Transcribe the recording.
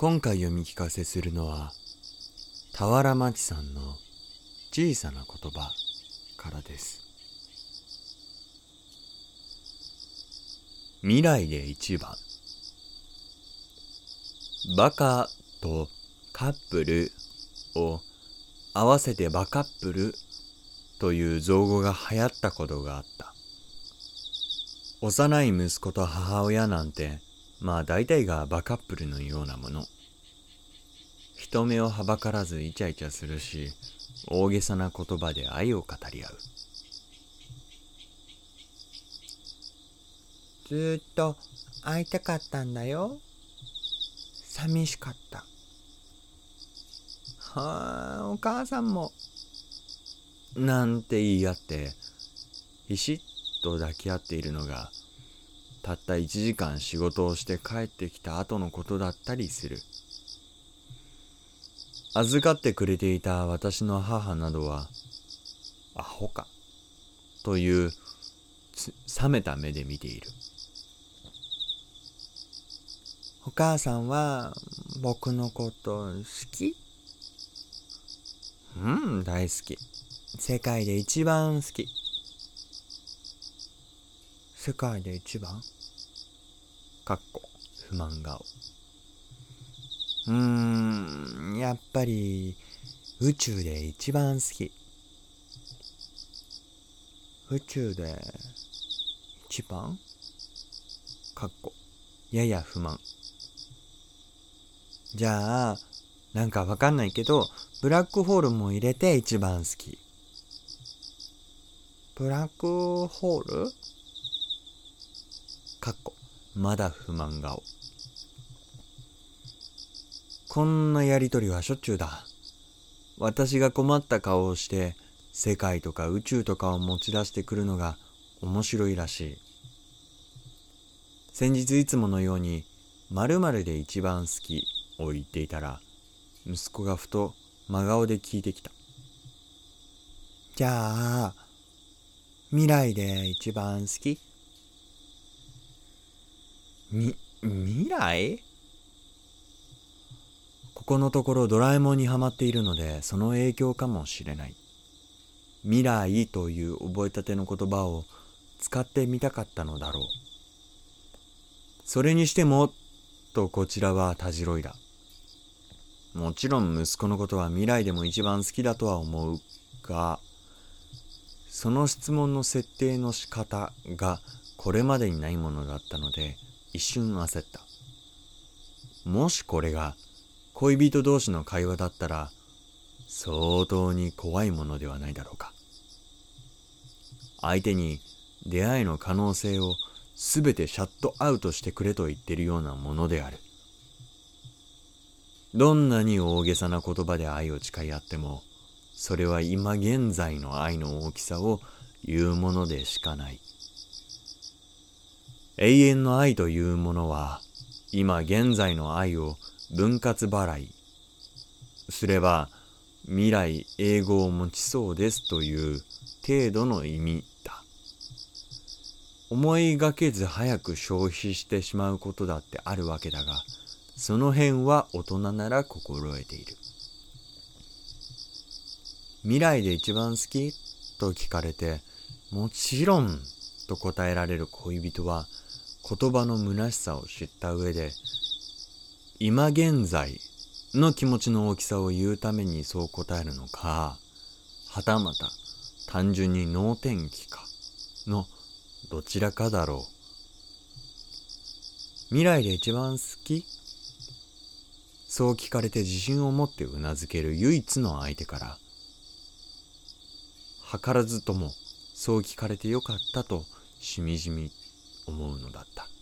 今回読み聞かせするのは俵町さんの小さな言葉からです。未来で一番。バカとカップルを合わせてバカップルという造語が流行ったことがあった。幼い息子と母親なんてまあ大体がバカップルのようなもの。人目をはばからずイチャイチャするし大げさな言葉で愛を語り合う。ずっと会いたかったんだよ。寂しかった。はあお母さんも。なんて言い合ってひしっと抱き合っているのがたった1時間仕事をして帰ってきた後のことだったりする。預かってくれていた私の母などはアホかという冷めた目で見ている。お母さんは僕のこと好き？うん大好き。世界で一番好き。世界で一番？かっこ。不満顔。うーんやっぱり宇宙で一番好き。宇宙で一番？かっこ。やや不満。じゃあなんかわかんないけどブラックホールも入れて一番好き。ブラックホール？かっこまだ不満顔。こんなやりとりはしょっちゅうだ。私が困った顔をして世界とか宇宙とかを持ち出してくるのが面白いらしい。先日いつものように〇〇で一番好きを言っていたら息子がふと真顔で聞いてきた。じゃあ未来で一番好き？み、未来？ここのところドラえもんにはまっているのでその影響かもしれない。未来という覚えたての言葉を使ってみたかったのだろう。それにしてもとこちらはたじろいだ。もちろん息子のことは未来でも一番好きだとは思うがその質問の設定の仕方がこれまでにないものだったので一瞬焦った。もしこれが恋人同士の会話だったら相当に怖いものではないだろうか。相手に出会いの可能性を全てシャットアウトしてくれと言ってるようなものである。どんなに大げさな言葉で愛を誓い合ってもそれは今現在の愛の大きさを言うものでしかない。永遠の愛というものは今現在の愛を分割払いすれば未来英語を持ちそうですという程度の意味だ。思いがけず早く消費してしまうことだってあるわけだがその辺は大人なら心得ている。未来で一番好きと聞かれてもちろんと答えられる恋人は言葉の虚しさを知った上で今現在の気持ちの大きさを言うためにそう答えるのかはたまた単純に脳天気かのどちらかだろう。未来で一番好きそう聞かれて自信を持ってうなずける唯一の相手から図らずともそう聞かれてよかったとしみじみ思うのだった。